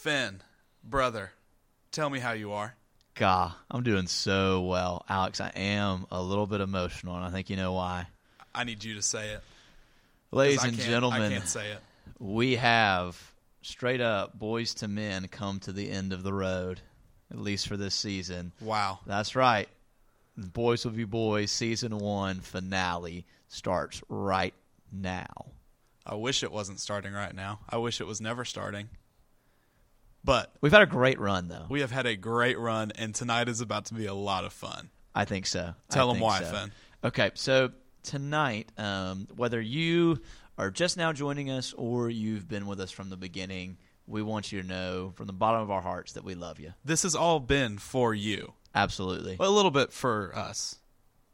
Finn, brother, tell me how you are. God, I'm doing so well, Alex. I am a little bit emotional, and I think you know why. I need you to say it. Ladies and gentlemen, I can't say it. we have straight up Boyz II Men come to the end of the road, at least for this season. Wow. That's right. Boys will be boys. Season one finale starts right now. I wish it wasn't starting right now. I wish it was never starting. But We've had a great run, though. we have had a great run, and tonight is about to be a lot of fun. I think so. Tell I 'em think why, so. Finn. Okay, so tonight, um, whether you are just now joining us or you've been with us from the beginning, we want you to know from the bottom of our hearts that we love you. This has all been for you. Absolutely. A little bit for us,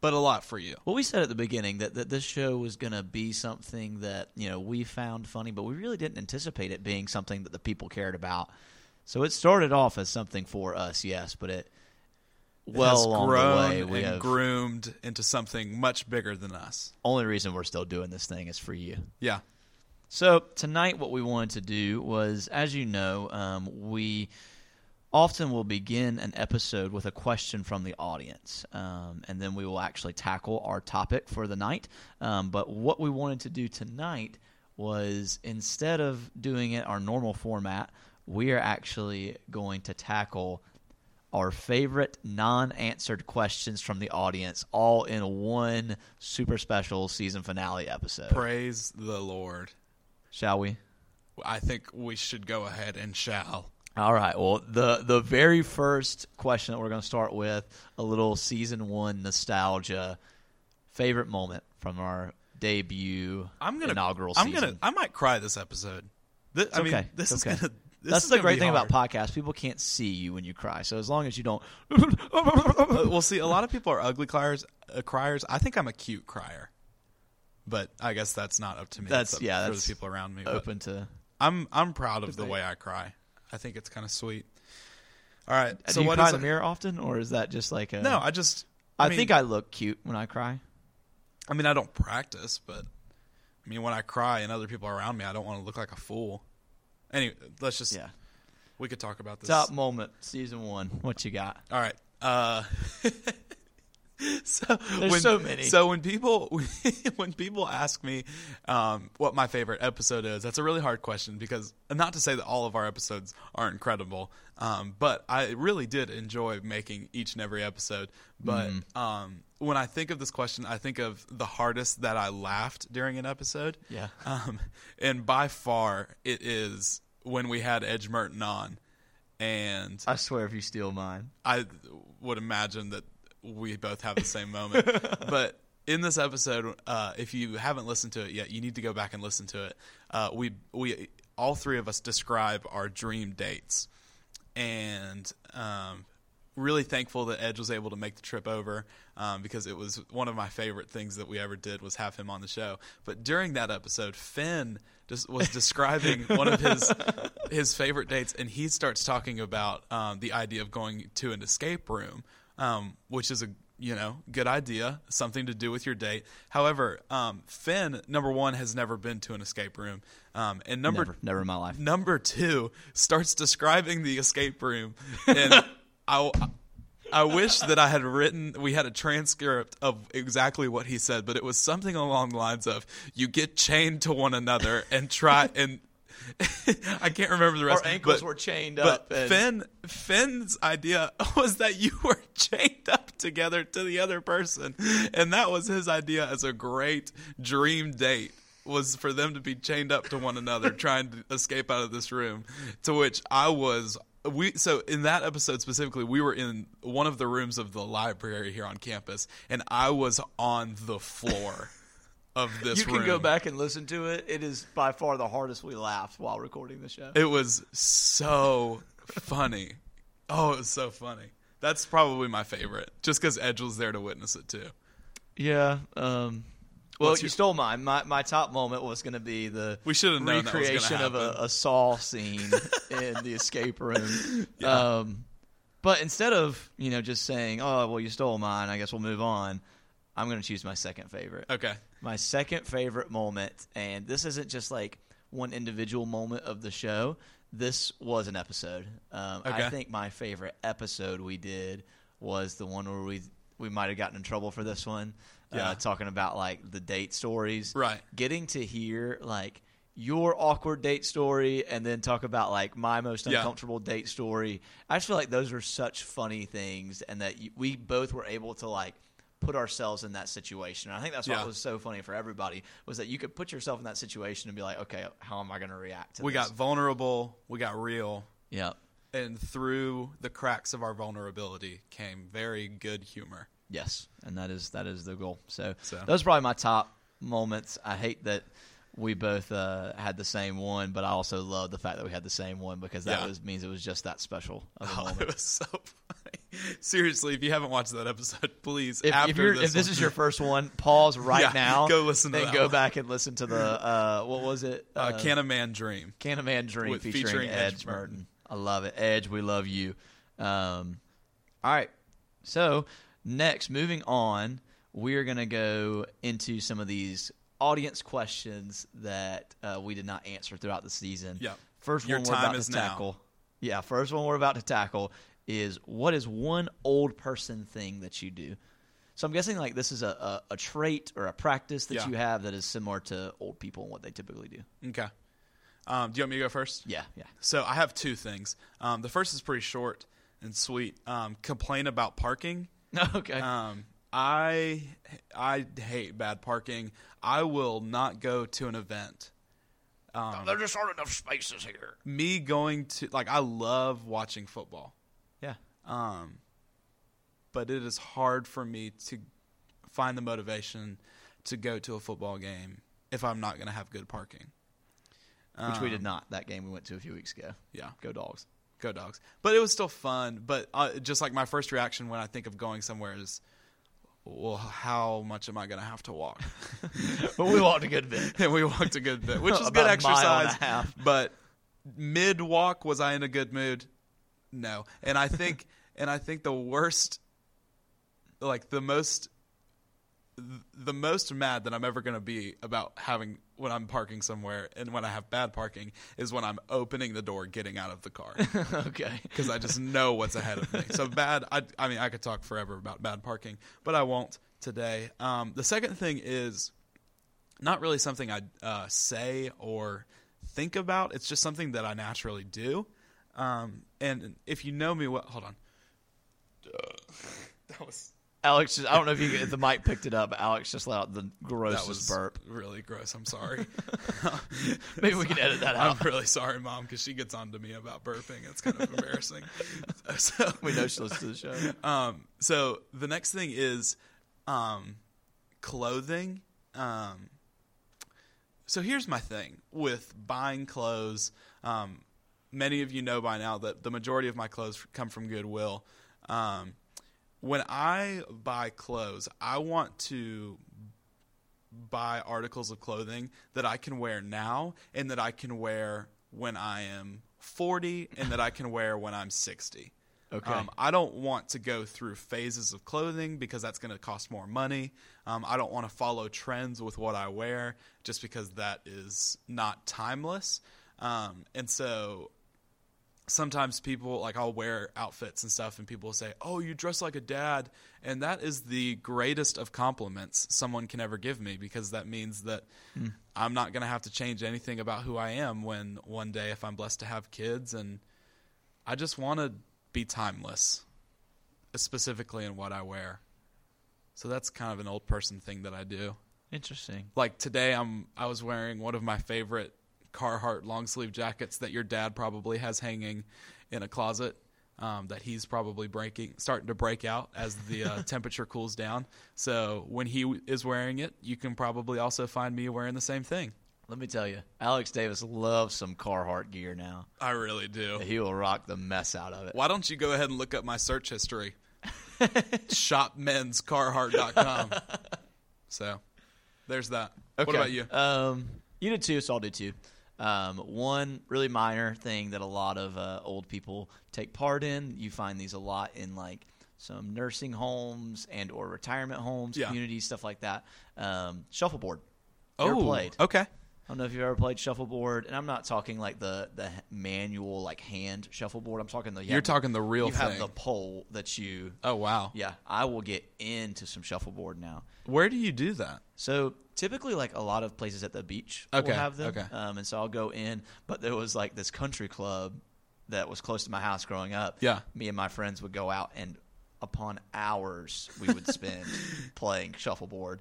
but a lot for you. Well, we said at the beginning that, that this show was going to be something that you know we found funny, but we really didn't anticipate it being something that the people cared about. So it started off as something for us, yes, but it well has grown way we and groomed into something much bigger than us. only reason we're still doing this thing is for you. Yeah. So tonight, what we wanted to do was, as you know, um, we often will begin an episode with a question from the audience, um, and then we will actually tackle our topic for the night. Um, but what we wanted to do tonight was instead of doing it our normal format, we are actually going to tackle our favorite non-answered questions from the audience all in one super special season finale episode. Praise the Lord. Shall we? I think we should go ahead and shall. All right. Well, the the very first question that we're going to start with a little season one nostalgia. Favorite moment from our debut I'm gonna inaugural I'm season. gonna I might cry this episode. This, I okay. mean, this It's is gonna. This That's the great thing hard. about podcasts. People can't see you when you cry. So as long as you don't, Uh, well, see, a lot of people are ugly criers. Uh, criers. I think I'm a cute crier, but I guess that's not up to me. That's- yeah, for that's the people around me. open to. I'm I'm proud of the way I cry. I think it's kind of sweet. All right. So Do you what cry is in the mirror often, or is that just like a? No, I just. I, mean, think I look cute when I cry. I mean, I don't practice, but I mean, when I cry and other people are around me, I don't want to look like a fool. Anyway, let's just. Yeah. We could talk about this. Top moment, season one. What you got? All right. Uh, so There's when, so many. So when people when people ask me um, what my favorite episode is, that's a really hard question because not to say that all of our episodes are incredible, um, but I really did enjoy making each and every episode. But Mm-hmm. um, when I think of this question, I think of the hardest that I laughed during an episode. Yeah. Um, and by far, it is when we had Edge Merton on, and I swear, if you steal mine, I would imagine that we both have the same moment. but in this episode, uh, if you haven't listened to it yet, you need to go back and listen to it. Uh, we we all three of us describe our dream dates, and um, really thankful that Edge was able to make the trip over um, because it was one of my favorite things that we ever did was have him on the show. But during that episode, Finn just was describing one of his his favorite dates, and he starts talking about um, the idea of going to an escape room, um, which is a you know good idea, something to do with your date. However, um, Finn number one has never been to an escape room, um, and number never, never in my life. number two starts describing the escape room and I, I wish that I had written we had a transcript of exactly what he said but it was something along the lines of you get chained to one another and try and I can't remember the rest Our ankles but, were chained but up. and- Finn Finn's idea was that you were chained up together to the other person and that was his idea as a great dream date was for them to be chained up to one another trying to escape out of this room to which I was we so in that episode specifically we were in one of the rooms of the library here on campus and I was on the floor of this you can room go back and listen to it. It is by far the hardest we laughed while recording the show. It was so funny. Oh, it was so funny. That's probably my favorite, just because Edge was there to witness it too. yeah. Um, well, you stole mine. My my top moment was going to be the We should have known that was recreation of a, a Saw scene in the escape room. Yeah. Um, but instead of you know just saying, "Oh, well, you stole mine," I guess we'll move on. I'm going to choose my second favorite. Okay, My second favorite moment, and this isn't just like one individual moment of the show. this was an episode. Um, I think my favorite episode we did was the one where we we might have gotten in trouble for this one. Yeah. Uh, talking about like the date stories. Right. Getting to hear like your awkward date story and then talk about like my most Yeah. uncomfortable date story. I just feel like those are such funny things and that you, we both were able to like put ourselves in that situation. And I think that's what was so funny for everybody was that you could put yourself in that situation and be like, okay, how am I going to react to We this? got vulnerable, we got real, yeah. And through the cracks of our vulnerability came very good humor. Yes, and that is that is the goal. So, So. those are probably my top moments. I hate that we both uh, had the same one, but I also love the fact that we had the same one because that Yeah. was means it was just that special of a Oh, moment. it was so funny. Seriously, if you haven't watched that episode, please If, after if, this, if this is your first one, pause right Yeah, now. go listen to that go one. back and listen to the uh, what was it? uh, Can a Man Dream? Can a Man Dream With- featuring, featuring Edge, Edge Merton. Merton. I love it. Edge, we love you. Um, all right. So, next, moving on, we're going to go into some of these audience questions that uh, we did not answer throughout the season. Yeah. First Your one we're about to now. tackle. Yeah, first one we're about to tackle is what is one old person thing that you do? So I'm guessing like this is a, a, a trait or a practice that Yeah. you have that is similar to old people and what they typically do. Okay. Um, do you want me to go first? Yeah, yeah. So I have two things. Um, the first is pretty short and sweet. Um, complain about parking. okay. Um, I I hate bad parking. I will not go to an event. Um, there just aren't enough spaces here. me going to like I love watching football. Yeah. Um, but it is hard for me to find the motivation to go to a football game if I'm not going to have good parking. Which we did Um, not. That game we went to a few weeks ago. Yeah, Go dogs. go dogs. But it was still fun. But uh, just like my first reaction when I think of going somewhere is, well, how much am I going to have to walk? but we walked a good bit. and we walked a good bit, which is good a mile and a exercise. half. But mid walk, was I in a good mood? No. And I think, and I think the worst, like the most, the most mad that I'm ever going to be about having when I'm parking somewhere and when I have bad parking is when I'm opening the door, getting out of the car okay. because I just know what's ahead of me. So bad. I, I mean, I could talk forever about bad parking, but I won't today. Um, the second thing is not really something I uh, say or think about. It's just something that I naturally do. Um, and if you know me well, hold on. that was Alex, just, I don't know if, you, if the mic picked it up, but Alex just let out the that grossest was burp. really gross. I'm sorry. Maybe we can edit that out. I'm really sorry, mom, because she gets on to me about burping. It's kind of embarrassing. so We know she listens to the show. Um, so the next thing is um, clothing. Um, so here's my thing with buying clothes. Um, many of you know by now that the majority of my clothes come from Goodwill. Um, when I buy clothes, I want to buy articles of clothing that I can wear now and that I can wear when I am 40 and that I can wear when I'm 60. Okay. Um, I don't want to go through phases of clothing because that's going to cost more money. Um, I don't want to follow trends with what I wear just because that is not timeless. Um, and so sometimes people like I'll wear outfits and stuff and people will say, "Oh, you dress like a dad." And that is the greatest of compliments someone can ever give me because that means that hmm. I'm not going to have to change anything about who I am when one day if I'm blessed to have kids and I just want to be timeless, specifically in what I wear. So that's kind of an old person thing that I do. Interesting. Like today, I'm I was wearing one of my favorite Carhartt long sleeve jackets that your dad probably has hanging in a closet. Um, that he's probably breaking, starting to break out as the uh, temperature cools down. So when he w- is wearing it, you can probably also find me wearing the same thing. Let me tell you, Alex Davis loves some Carhartt gear now. I really do. He will rock the mess out of it. Why don't you go ahead and look up my search history? Shopmenscarhartt.com. So, there's that. What about you? Um, you did too, so I'll do two. Um, one really minor thing that a lot of uh, old people take part in. You find these a lot in like some nursing homes and or retirement homes, Yeah. communities, stuff like that. Um, shuffleboard. Ever oh, played? okay. I don't know if you've ever played shuffleboard, and I'm not talking like the the manual like hand shuffleboard. I'm talking the you You're have talking the real you thing. have the pole that you. oh wow. Yeah, I will get into some shuffleboard now. Where do you do that? So typically, like a lot of places at the beach Okay, will have them. okay. Um, and so I'll go in, but there was like this country club that was close to my house growing up. Yeah. Me and my friends would go out, and upon hours we would spend playing shuffleboard.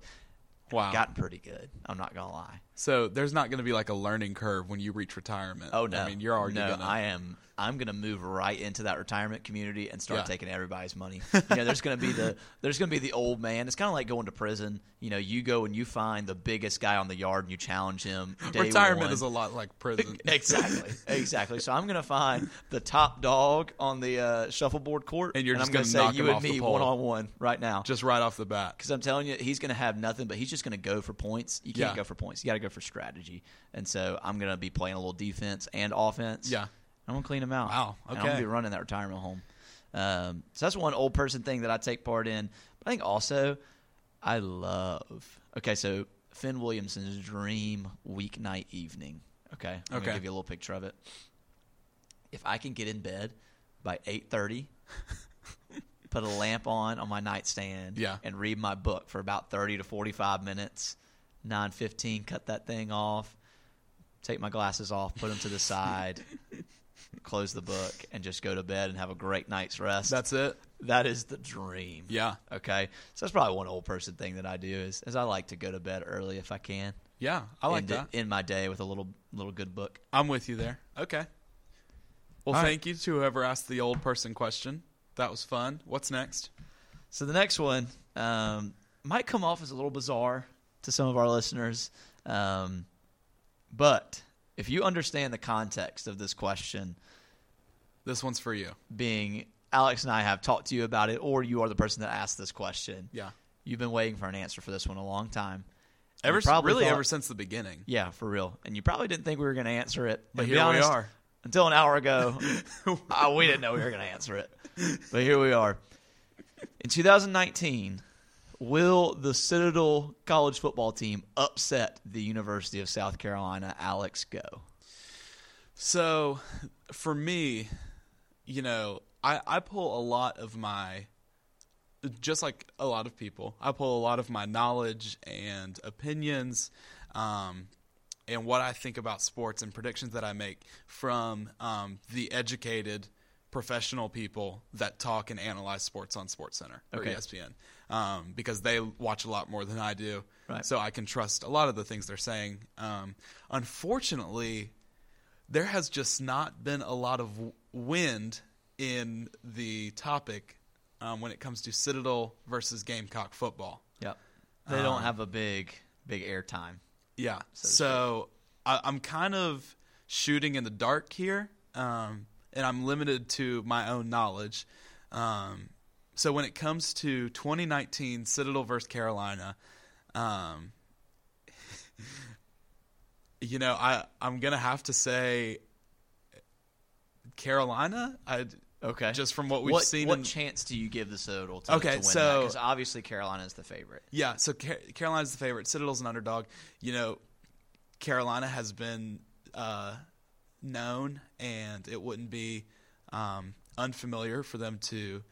Wow. Gotten pretty good. I'm not gonna lie. So there's not going to be like a learning curve when you reach retirement. Oh no! I mean, you're already no. going to. I am. I'm going to move right into that retirement community and start Yeah. taking everybody's money. You know, there's going to be the there's going to be the old man. It's kind of like going to prison. You know, you go and you find the biggest guy on the yard and you challenge him. Retirement one. is a lot like prison. exactly, exactly. So I'm going to find the top dog on the uh, shuffleboard court, And you're just I'm gonna gonna say knock you him and me one on one right now. Just right off the bat. Because I'm telling you, he's going to have nothing, but he's just going to go for points. You can't Yeah. go for points. You got to go for strategy. And so I'm going to be playing a little defense and offense. Yeah. I'm going to clean him out. Wow, And I'm going okay. to be running that retirement home. Um, so that's one old person thing that I take part in. But I think also, I love. Okay, so Finn Williamson's dream weeknight evening. Okay, I'm Okay. to give you a little picture of it. If I can get in bed by 8:30 put a lamp on on my nightstand Yeah. and read my book for about 30 to 45 minutes 9.15 cut that thing off take my glasses off put them to the side close the book and just go to bed and have a great night's rest That's it. that is the dream Yeah. okay so that's probably one old person thing that i do is, is i like to go to bed early if i can Yeah. I like that. End my day with a little little good book I'm with you there. Okay. Well, All right. thank you to whoever asked the old person question. That was fun. What's next? So the next one um, might come off as a little bizarre to some of our listeners, um, but if you understand the context of this question, This one's for you. being Alex and I have talked to you about it, or you are the person that asked this question, Yeah. you've been waiting for an answer for this one a long time. Ever probably really thought- ever since the beginning. Yeah, for real. And you probably didn't think we were going to answer it. But here be we are. Until an hour ago, uh, we didn't know we were going to answer it. But here we are. In 2019, will the Citadel college football team upset the University of South Carolina? Alex, go. So, for me, you know, I, I pull a lot of my, just like a lot of people, I pull a lot of my knowledge and opinions um, and what I think about sports and predictions that I make from um, the educated professional people that talk and analyze sports on SportsCenter or Okay. ESPN um, because they watch a lot more than I do. Right. So I can trust a lot of the things they're saying. Um, unfortunately, there has just not been a lot of wind in the topic um, when it comes to Citadel versus Gamecock football. Yep. They don't Um, have a big, big airtime. Yeah. So So, I, I'm kind of shooting in the dark here, um, and I'm limited to my own knowledge. Um, so when it comes to 2019 Citadel versus Carolina, um, you know, I I'm gonna have to say Carolina. I Okay. just from what we've what, seen. What in, chance do you give the Citadel to, Okay, to win so- Because obviously Carolina is the favorite. Yeah, so Car- Carolina's the favorite. Citadel's an underdog. You know, Carolina has been uh, known, and it wouldn't be um, unfamiliar for them to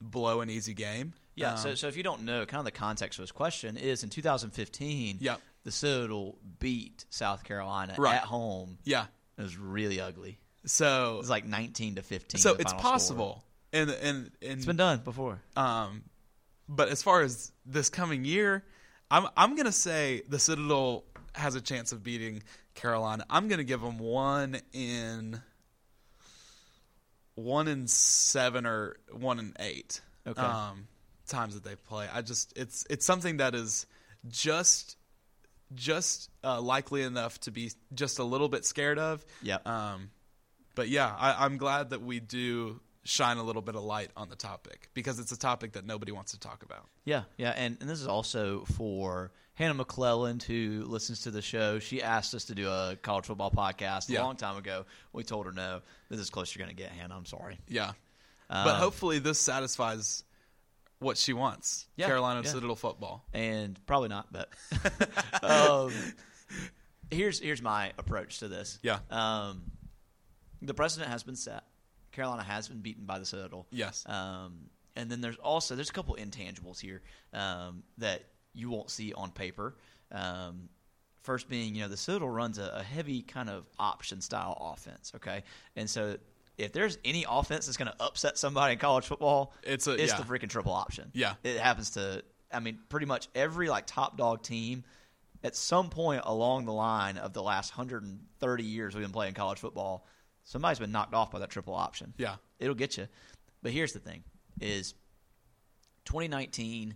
blow an easy game. Yeah, Um, so, so if you don't know, kind of the context of this question is in 2015, Yep. the Citadel beat South Carolina Right. at home. yeah. It was really ugly. So It was like 19 to 15. so it's final score. possible, and and and It's been done before. Um, but as far as this coming year, I'm I'm gonna say the Citadel has a chance of beating Carolina. I'm gonna give them one in one in seven or one in eight. Okay. Um, times that they play. I just it's it's something that is just just uh, likely enough to be just a little bit scared of. Yeah. Um, but yeah, I, I'm glad that we do shine a little bit of light on the topic because it's a topic that nobody wants to talk about. Yeah, yeah, and, and this is also for Hannah McClelland, who listens to the show. She asked us to do a college football podcast a Yeah. long time ago. We told her no. This is close you're going to get, Hannah. I'm sorry. Yeah, Um, but hopefully this satisfies what she wants. Yeah, Carolina yeah. Citadel football. and probably not, but um, here's here's my approach to this. Yeah. Um, the precedent has been set. Carolina has been beaten by the Citadel. Yes. Um, and then there's also there's a couple intangibles here um, that you won't see on paper. Um, first being, you know, the Citadel runs a, a heavy kind of option style offense. Okay, and so if there's any offense that's going to upset somebody in college football, It's a- it's yeah. the freaking triple option. Yeah. it happens to. I mean, pretty much every like top dog team. At some point along the line of the last 130 years we've been playing college football, somebody's been knocked off by that triple option Yeah. it'll get you. But here's the thing: is 2019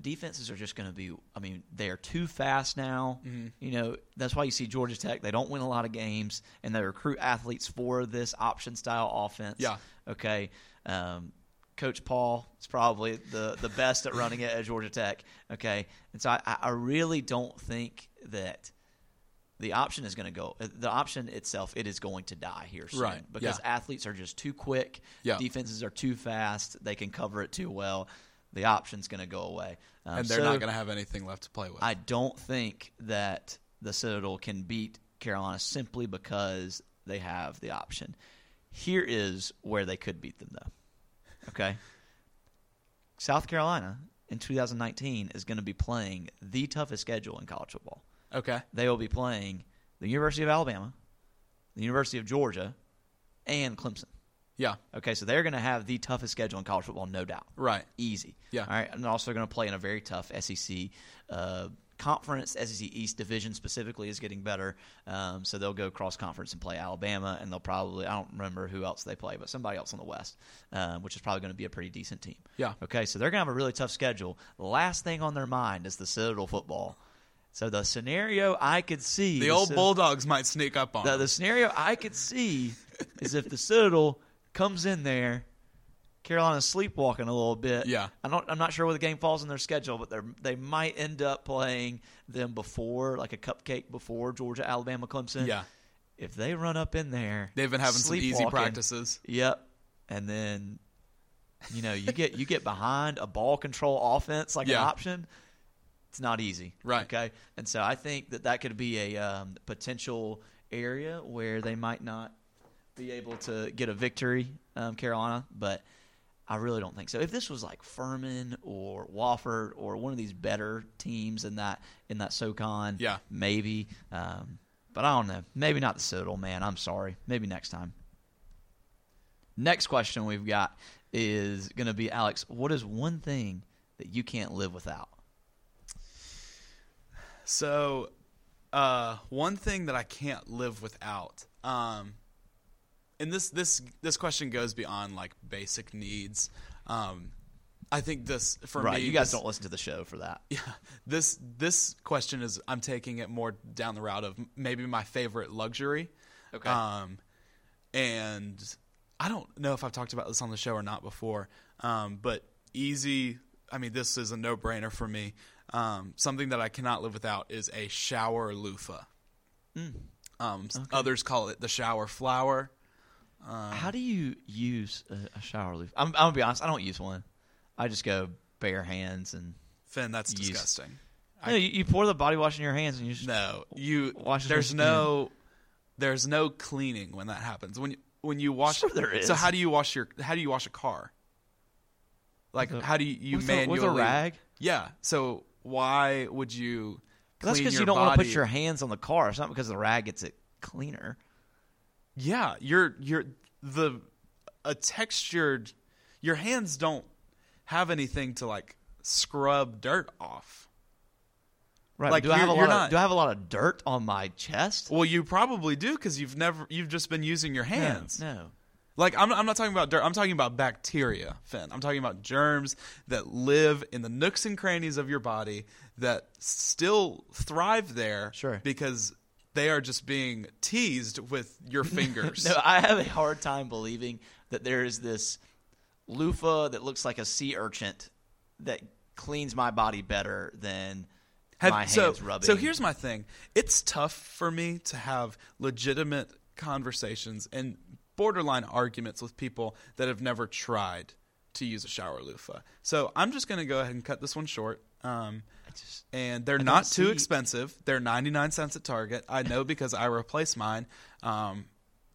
defenses are just going to be. I mean, they are too fast now. Mm-hmm. You know that's why you see Georgia Tech. They don't win a lot of games, and they recruit athletes for this option style offense. Yeah. Okay. Um, Coach Paul is probably the the best at running it at Georgia Tech. Okay, and so I, I really don't think that the option is going to go. The option itself, it is going to die here soon Right, because yeah. athletes are just too quick. Yeah. Defenses are too fast. They can cover it too well. The option's going to go away, um, And they're so not going to have anything left to play with. I don't think that the Citadel can beat Carolina simply because they have the option. Here is where they could beat them, though. Okay, South Carolina in 2019 is going to be playing the toughest schedule in college football okay. they will be playing the University of Alabama, the University of Georgia, and Clemson. Yeah. Okay, so they're going to have the toughest schedule in college football, no doubt. Right. Easy. Yeah. All right, and also going to play in a very tough SEC uh, conference. SEC East division specifically is getting better, um, so they'll go cross conference and play Alabama, and they'll probably I don't remember who else they play, but somebody else on the West, um, which is probably going to be a pretty decent team. Yeah. Okay, so they're going to have a really tough schedule. The last thing on their mind is the Citadel football. So the scenario I could see The old Bulldogs might sneak up on the, the scenario I could see is if the Citadel comes in there, Carolina's sleepwalking a little bit. Yeah. I don't. I'm not sure where the game falls in their schedule, but they they might end up playing them before, like a cupcake before Georgia, Alabama, Clemson. Yeah. If they run up in there, They've been having some easy practices. Yep. And then, you know, you get you get behind a ball control offense like Yeah. an option. It's not easy, Right. Okay, and so I think that that could be a um, potential area where they might not be able to get a victory, um, Carolina. But I really don't think so. If this was like Furman or Wofford or one of these better teams in that in that SoCon, Yeah. maybe. Um, but I don't know. Maybe not the Citadel, man. I'm sorry. Maybe next time. Next question we've got is going to be Alex. What is one thing that you can't live without? So, uh, one thing that I can't live without, um, and this this this question goes beyond like basic needs. Um, I think this for right, me, you guys this- don't listen to the show for that. Yeah, this this question is I'm taking it more down the route of maybe my favorite luxury. Okay. Um, and I don't know if I've talked about this on the show or not before. Um, but easy. I mean, this is a no brainer for me. Um, something that I cannot live without is a shower loofah. Um, s- Others call it the shower flower. How do you use a, a shower loofah? I'm, I'm gonna be honest. I don't use one. I just go bare hands and Finn, that's Use- disgusting. no, you, you pour the body wash in your hands and you just No, you. Your there's no. There's no cleaning when that happens. When you when you wash. Sure there So how do you wash your? How do you wash a car? Like a- how do you, you with a- manually with a rag? Yeah. So why would you? That's because you don't want to put your hands on the car. It's not because the rag gets it cleaner. Yeah, you're you're the a textured. Your hands don't have anything to like scrub dirt off. Right. Like, do I have a lot? Of, not- do I have a lot of dirt on my chest? Well, you probably do because you've never you've just been using your hands. No. no. Like I'm, I'm not talking about dirt. I'm talking about bacteria, Finn. I'm talking about germs that live in the nooks and crannies of your body that still thrive there. Sure. Because they are just being teased with your fingers. No, I have a hard time believing that there is this loofah that looks like a sea urchin that cleans my body better than Have- my so, hands rubbing. So here's my thing. It's tough for me to have legitimate conversations and borderline arguments with people that have never tried to use a shower loofah. So I'm just going to go ahead and cut this one short. Um, just and they're don't too expensive. They're 99 cents at Target. I know because I replace mine um,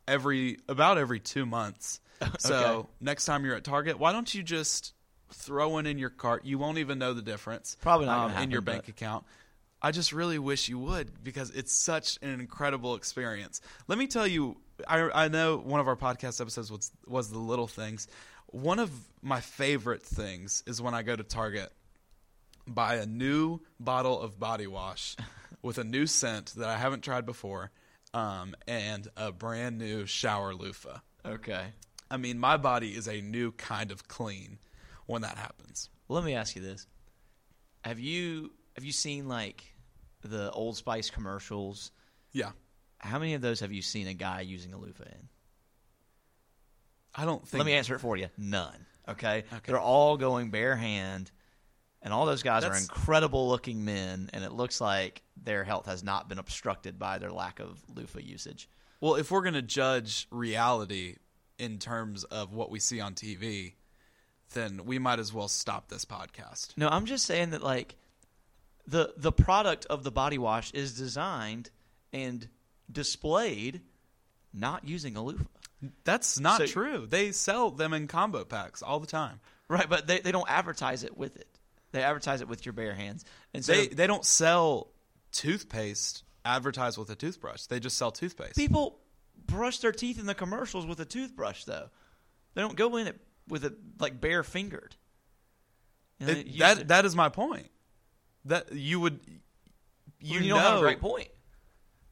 every about every 2 months. So, Okay. next time you're at Target, why don't you just throw one in your cart? You won't even know the difference. Probably not um, in your bank account. I just really wish you would because it's such an incredible experience. Let me tell you, I, I know one of our podcast episodes was was the little things. One of my favorite things is when I go to Target, buy a new bottle of body wash with a new scent that I haven't tried before, um, and a brand new shower loofah. okay. I mean, my body is a new kind of clean when that happens. Let me ask you this: Have you have you seen like the Old Spice commercials? Yeah, How many of those have you seen a guy using a loofah in? I don't think. Let me answer it for you. None. Okay? Okay. They're all going bare hand, and all those guys are incredible looking men, and it looks like their health has not been obstructed by their lack of loofah usage. Well, if we're going to judge reality in terms of what we see on TV, then we might as well stop this podcast. No, I'm just saying that like the the product of the body wash is designed and displayed not using a loofah. That's not So- true. They sell them in combo packs all the time. Right, but they, they don't advertise it with it. They advertise it with your bare hands. And so They they don't sell toothpaste advertised with a toothbrush. They just sell toothpaste. people brush their teeth in the commercials with a toothbrush though. They don't go in it with it like bare fingered. It- it that to- that is my point. That you would you, you, know don't have a great point.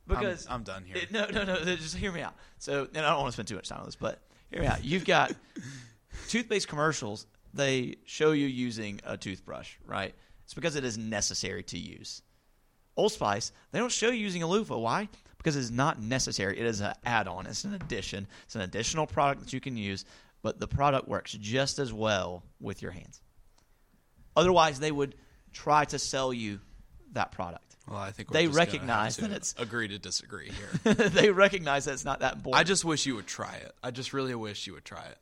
I'm- Because I'm, done here. It- no, no, no. Just hear me out. So, and I don't want to spend too much time on this, but hear me out. You've got toothpaste commercials. They show you using a toothbrush, right? It's because it is necessary to use. Old Spice, they don't show you using a loofah. Why? Because it's not necessary. It is an add-on. It's an addition. It's an additional product that you can use, but the product works just as well with your hands. Otherwise, they would try to sell you that product. well, I think we're they just gonna have recognize that it's- agree to disagree here. they recognize that it's not that important. I just wish you would try it. I just really wish you would try it.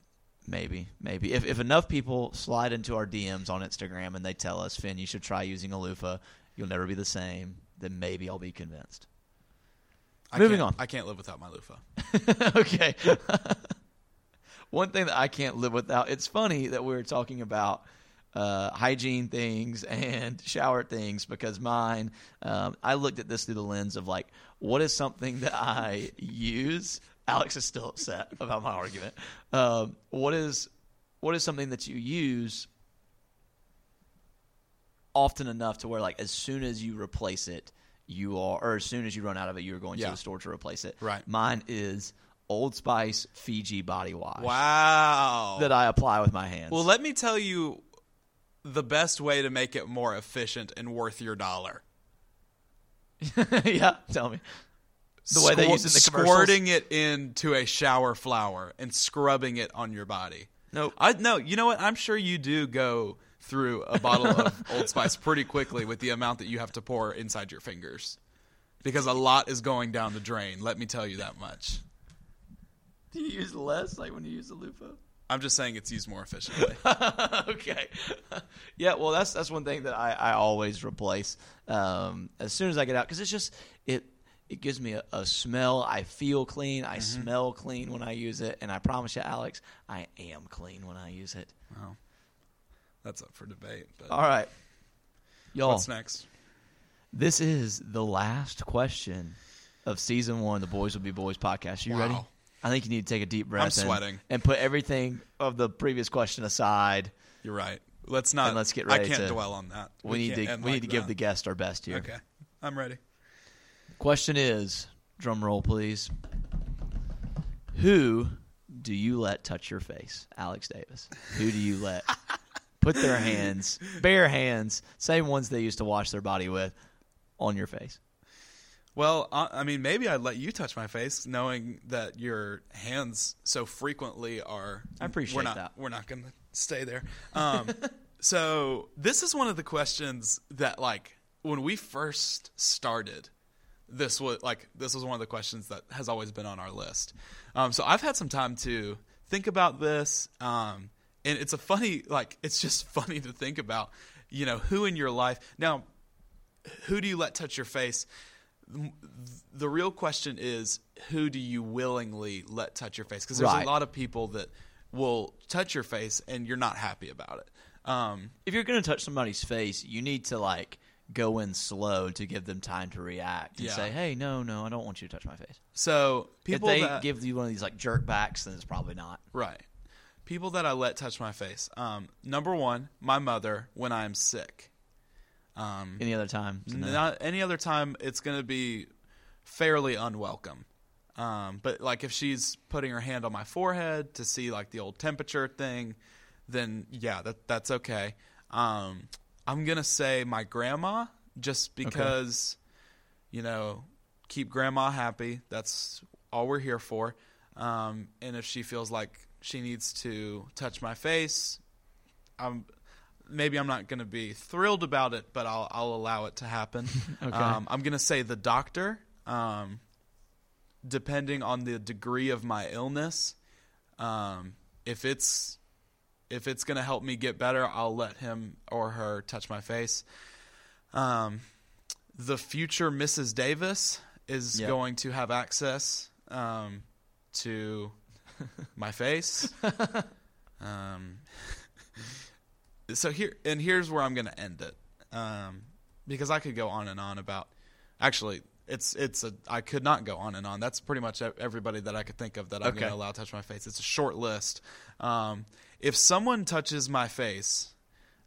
Maybe, maybe. If if enough people slide into our DMs on Instagram and they tell us, Finn, you should try using a loofah, you'll never be the same, then maybe I'll be convinced. I Moving on. I can't live without my loofah. okay. One thing that I can't live without, it's funny that we were talking about uh, hygiene things and shower things because mine, um, I looked at this through the lens of like, what is something that I use? Alex is still upset about my argument. Um, what is what is something that you use often enough to where like as soon as you replace it, you are, or as soon as you run out of it, you're going Yeah. to the store to replace it. Right. Mine is Old Spice Fiji body wash Wow. that I apply with my hands. well, let me tell you the best way to make it more efficient and worth your dollar. yeah, tell me. The way they use it in the squirting it into a shower flower and scrubbing it on your body. Nope. I no, you know what? I'm sure you do go through a bottle of Old Spice pretty quickly with the amount that you have to pour inside your fingers. Because a lot is going down the drain, let me tell you that much. Do you use less like when you use the loofah? I'm just saying it's used more efficiently. okay. yeah, well, that's that's one thing that I, I always replace um, as soon as I get out because it's just it it gives me a, a smell. I feel clean. I smell clean when I use it, and I promise you, Alex, I am clean when I use it. Well, that's up for debate. But All right, y'all. what's next? This is the last question of season one the Boys Will Be Boys podcast. You ready? I think you need to take a deep breath. and- sweating. And, put everything of the previous question aside. You're right. Let's not. And let's get ready. I can't to- dwell on that. We, need to we like need to give that. the guest our best here. Okay, I'm ready. Question is, drum roll please. Who do you let touch your face? Alex Davis. Who do you let put their hands, bare hands, same ones they used to wash their body with, on your face? Well, I mean, maybe I'd let you touch my face, knowing that your hands so frequently are. I appreciate we're not, that. We're not going to stay there. Um, so this is one of the questions that, like, when we first started, this was like this was one of the questions that has always been on our list. Um, so I've had some time to think about this, um, and it's a funny, like, it's just funny to think about. you know, who in your life now? Who do you let touch your face? The real question is, who do you willingly let touch your face? Because there's Right. a lot of people that will touch your face and you're not happy about it. Um, If you're going to touch somebody's face, you need to like go in slow to give them time to react and Yeah. say, "Hey, no, no, I don't want you to touch my face." so people if they that, give you one of these like jerk backs, then it's probably not. Right. People that I let touch my face. Um, number one, my mother when I'm sick. Um, Any other time? so no. not any other time, it's going to be fairly unwelcome. Um, but like if she's putting her hand on my forehead to see like the old temperature thing, then yeah, that that's okay. Um, I'm gonna say my grandma just because, you know, keep grandma happy. That's all we're here for. Um, and if she feels like she needs to touch my face, I'm maybe I'm not going to be thrilled about it, but I'll I'll allow it to happen. Okay. um, I'm going to say the doctor, um, depending on the degree of my illness. Um, if it's if it's going to help me get better, I'll let him or her touch my face. Um, the future Mrs. Davis is Yep. going to have access um, to my face. so here and here's where I'm going to end it, um, because I could go on and on about. Actually, it's it's a I could not go on and on. That's pretty much everybody that I could think of that I'm Okay. going to allow to touch my face. It's a short list. Um, if someone touches my face,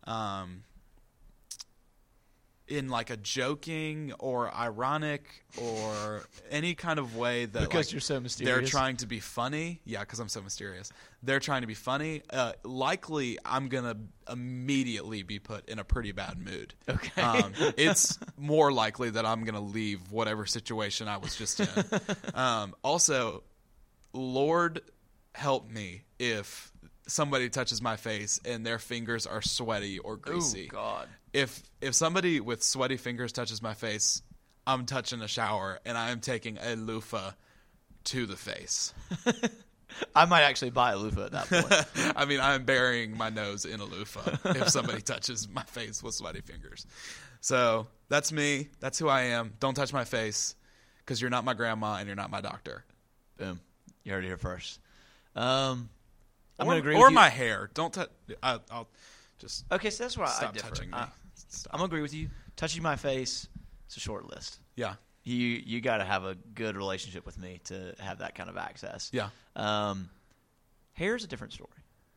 um, in like a joking or ironic or any kind of way that Because like, you're so mysterious they're trying to be funny. Yeah, because I'm so mysterious. They're trying to be funny. Uh, likely, I'm gonna immediately be put in a pretty bad mood. Okay. Um, it's more likely that I'm gonna leave whatever situation I was just in. um, also, Lord help me if somebody touches my face and their fingers are sweaty or greasy Oh God. if if somebody with sweaty fingers touches my face, I'm touching a shower and I am taking a loofah to the face. I might actually buy a loofah at that point. I mean, I'm burying my nose in a loofah if somebody touches my face with sweaty fingers. So that's me. That's who I am. Don't touch my face because you're not my grandma and you're not my doctor. Boom. You heard it here first. Um, I'm or gonna agree or with you. my hair. Don't touch. I'll just Okay, so that's why I stop differ. touching me. I. I'm agree with you. Touching my face, it's a short list. yeah. You you got to have a good relationship with me to have that kind of access. Yeah. Um, hair's a different story.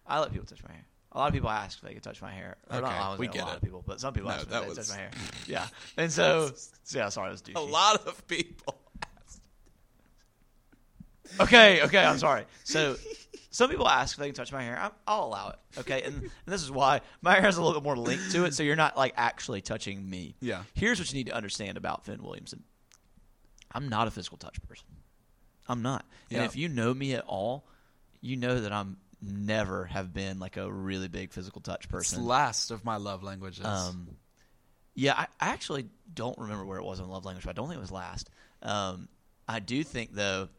I let people touch my hair. A lot of people ask if they could touch my hair. Or not, Okay, I was we a lot it. of people, but some people No, ask if they was- touch my hair. Yeah, and so yeah, sorry, that was douchey. A lot of people. Okay, okay, I'm sorry. So, some people ask if they can touch my hair. I'm, I'll allow it. Okay, and, and this is why my hair has a little bit more link to it, so you're not like actually touching me. Yeah. Here's what you need to understand about Finn Williamson. I'm not a physical touch person. I'm not. And Yeah. if you know me at all, you know that I'm never have been like a really big physical touch It's person. last of my love languages. Um, yeah, I, I actually don't remember where it was on love language, but I don't think it was last. Um, I do think though,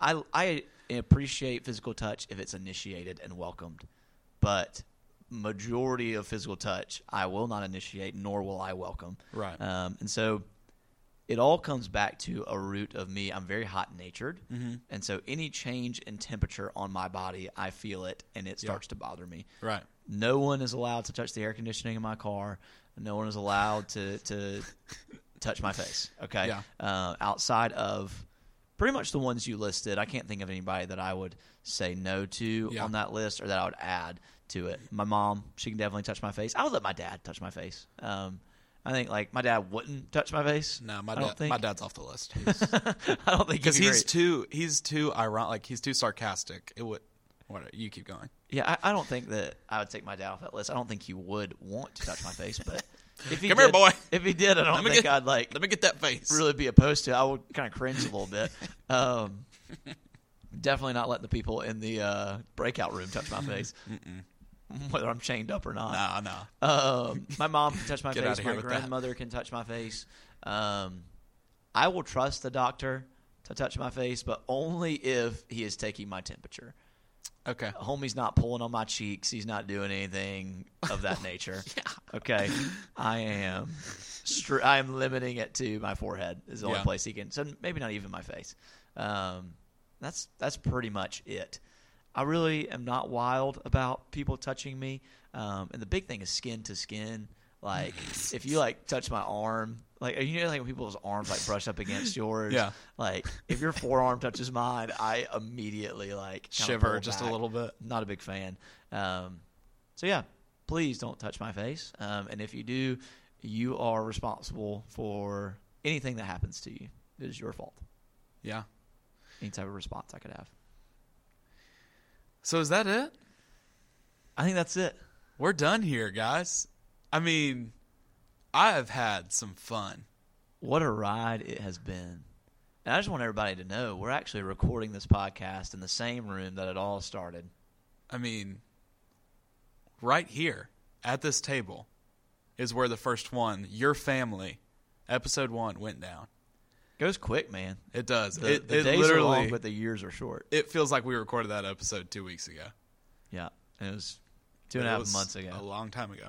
I I appreciate physical touch if it's initiated and welcomed, but majority of physical touch I will not initiate nor will I welcome. Right. Um, and so it all comes back to a root of me. I'm very hot natured, Mm-hmm. and so any change in temperature on my body, I feel it, and it Yeah. starts to bother me. right. No one is allowed to touch the air conditioning in my car. No one is allowed to to touch my face. Okay. Yeah. Uh, outside of pretty much the ones you listed, I can't think of anybody that I would say no to Yeah. on that list or that I would add to it. My mom, she can definitely touch my face. I would let my dad touch my face. Um, I think like my dad wouldn't touch my face. No, my dad. think. My dad's off the list I don't think because he's great. too. He's too ironic. Like he's too sarcastic. It would. What? You keep going. Yeah, I, I don't think that I would take my dad off that list. I don't think he would want to touch my face, but if he Come did, here, boy. If he did, I don't think get- I'd like Let me get that face. really be opposed to. it. I would kind of cringe a little bit. Um, definitely not letting the people in the uh, breakout room touch my face, whether I'm chained up or not. Nah, nah. Um, my mom can touch my face. My with that. grandmother can touch my face. Um, I will trust the doctor to touch my face, but only if he is taking my temperature. Okay. Homie's not pulling on my cheeks. He's not doing anything of that nature. Okay. I am. Str- I am limiting it to my forehead. Is the only place he can. So maybe not even my face. Um, that's that's pretty much it. I really am not wild about people touching me. Um, and the big thing is skin to skin. Like if you like touch my arm, like you know, like when people's arms like brush up against yours. Yeah. Like if your forearm touches mine, I immediately like Shiver just a little bit. Not a big fan. Um, so yeah, please don't touch my face. Um, and if you do, you are responsible for anything that happens to you. It is your fault. Yeah. Any type of response I could have. So is that it? I think that's it. We're done here, guys. I mean, I have had some fun. What a ride it has been. And I just want everybody to know we're actually recording this podcast in the same room that it all started. I mean, right here at this table is where the first one, your family, episode one, went down. Goes quick, man. It does. The, it the it days literally. are long, but the years are short. it feels like we recorded that episode two weeks ago. Yeah, it was two and a half months ago. A long time ago.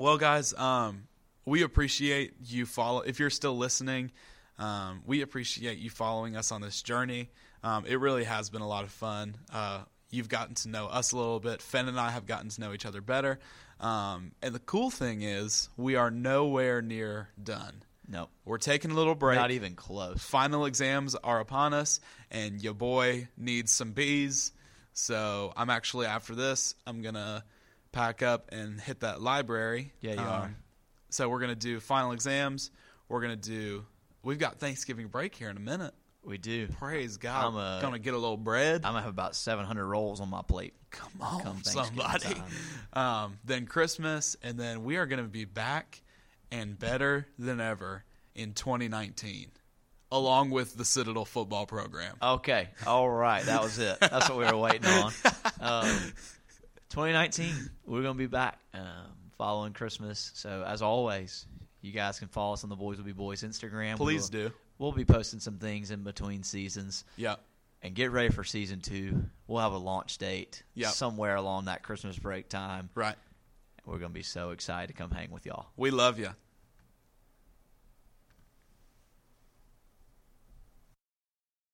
Well, guys, um, we appreciate you follow. If you're still listening, um, we appreciate you following us on this journey. Um, it really has been a lot of fun. Uh, you've gotten to know us a little bit. Fenn and I have gotten to know each other better. Um, and the cool thing is, we are nowhere near done. No, We're taking a little break. not even close. Final exams are upon us, and your boy needs some bees. So I'm actually after this, I'm gonna pack up and hit that library. Um, Yeah, you are. So we're gonna do final exams. We're gonna do. We've got Thanksgiving break here in a minute. We do. Praise God! I'm, uh, gonna get a little bread. I'm gonna have about 700 rolls on my plate. Come on, come somebody. Um, then Christmas, and then we are gonna be back and better than ever in 2019, along with the Citadel football program. Okay, all right, that was it. That's what we were waiting on. Um, 2019, we're gonna be back um, following Christmas. So as always, you guys can follow us on the Boys Will Be Boys Instagram. Please we'll, do. We'll be posting some things in between seasons. Yeah. and get ready for season two. We'll have a launch date Yep. somewhere along that Christmas break time. Right. We're going to be so excited to come hang with y'all. We love you.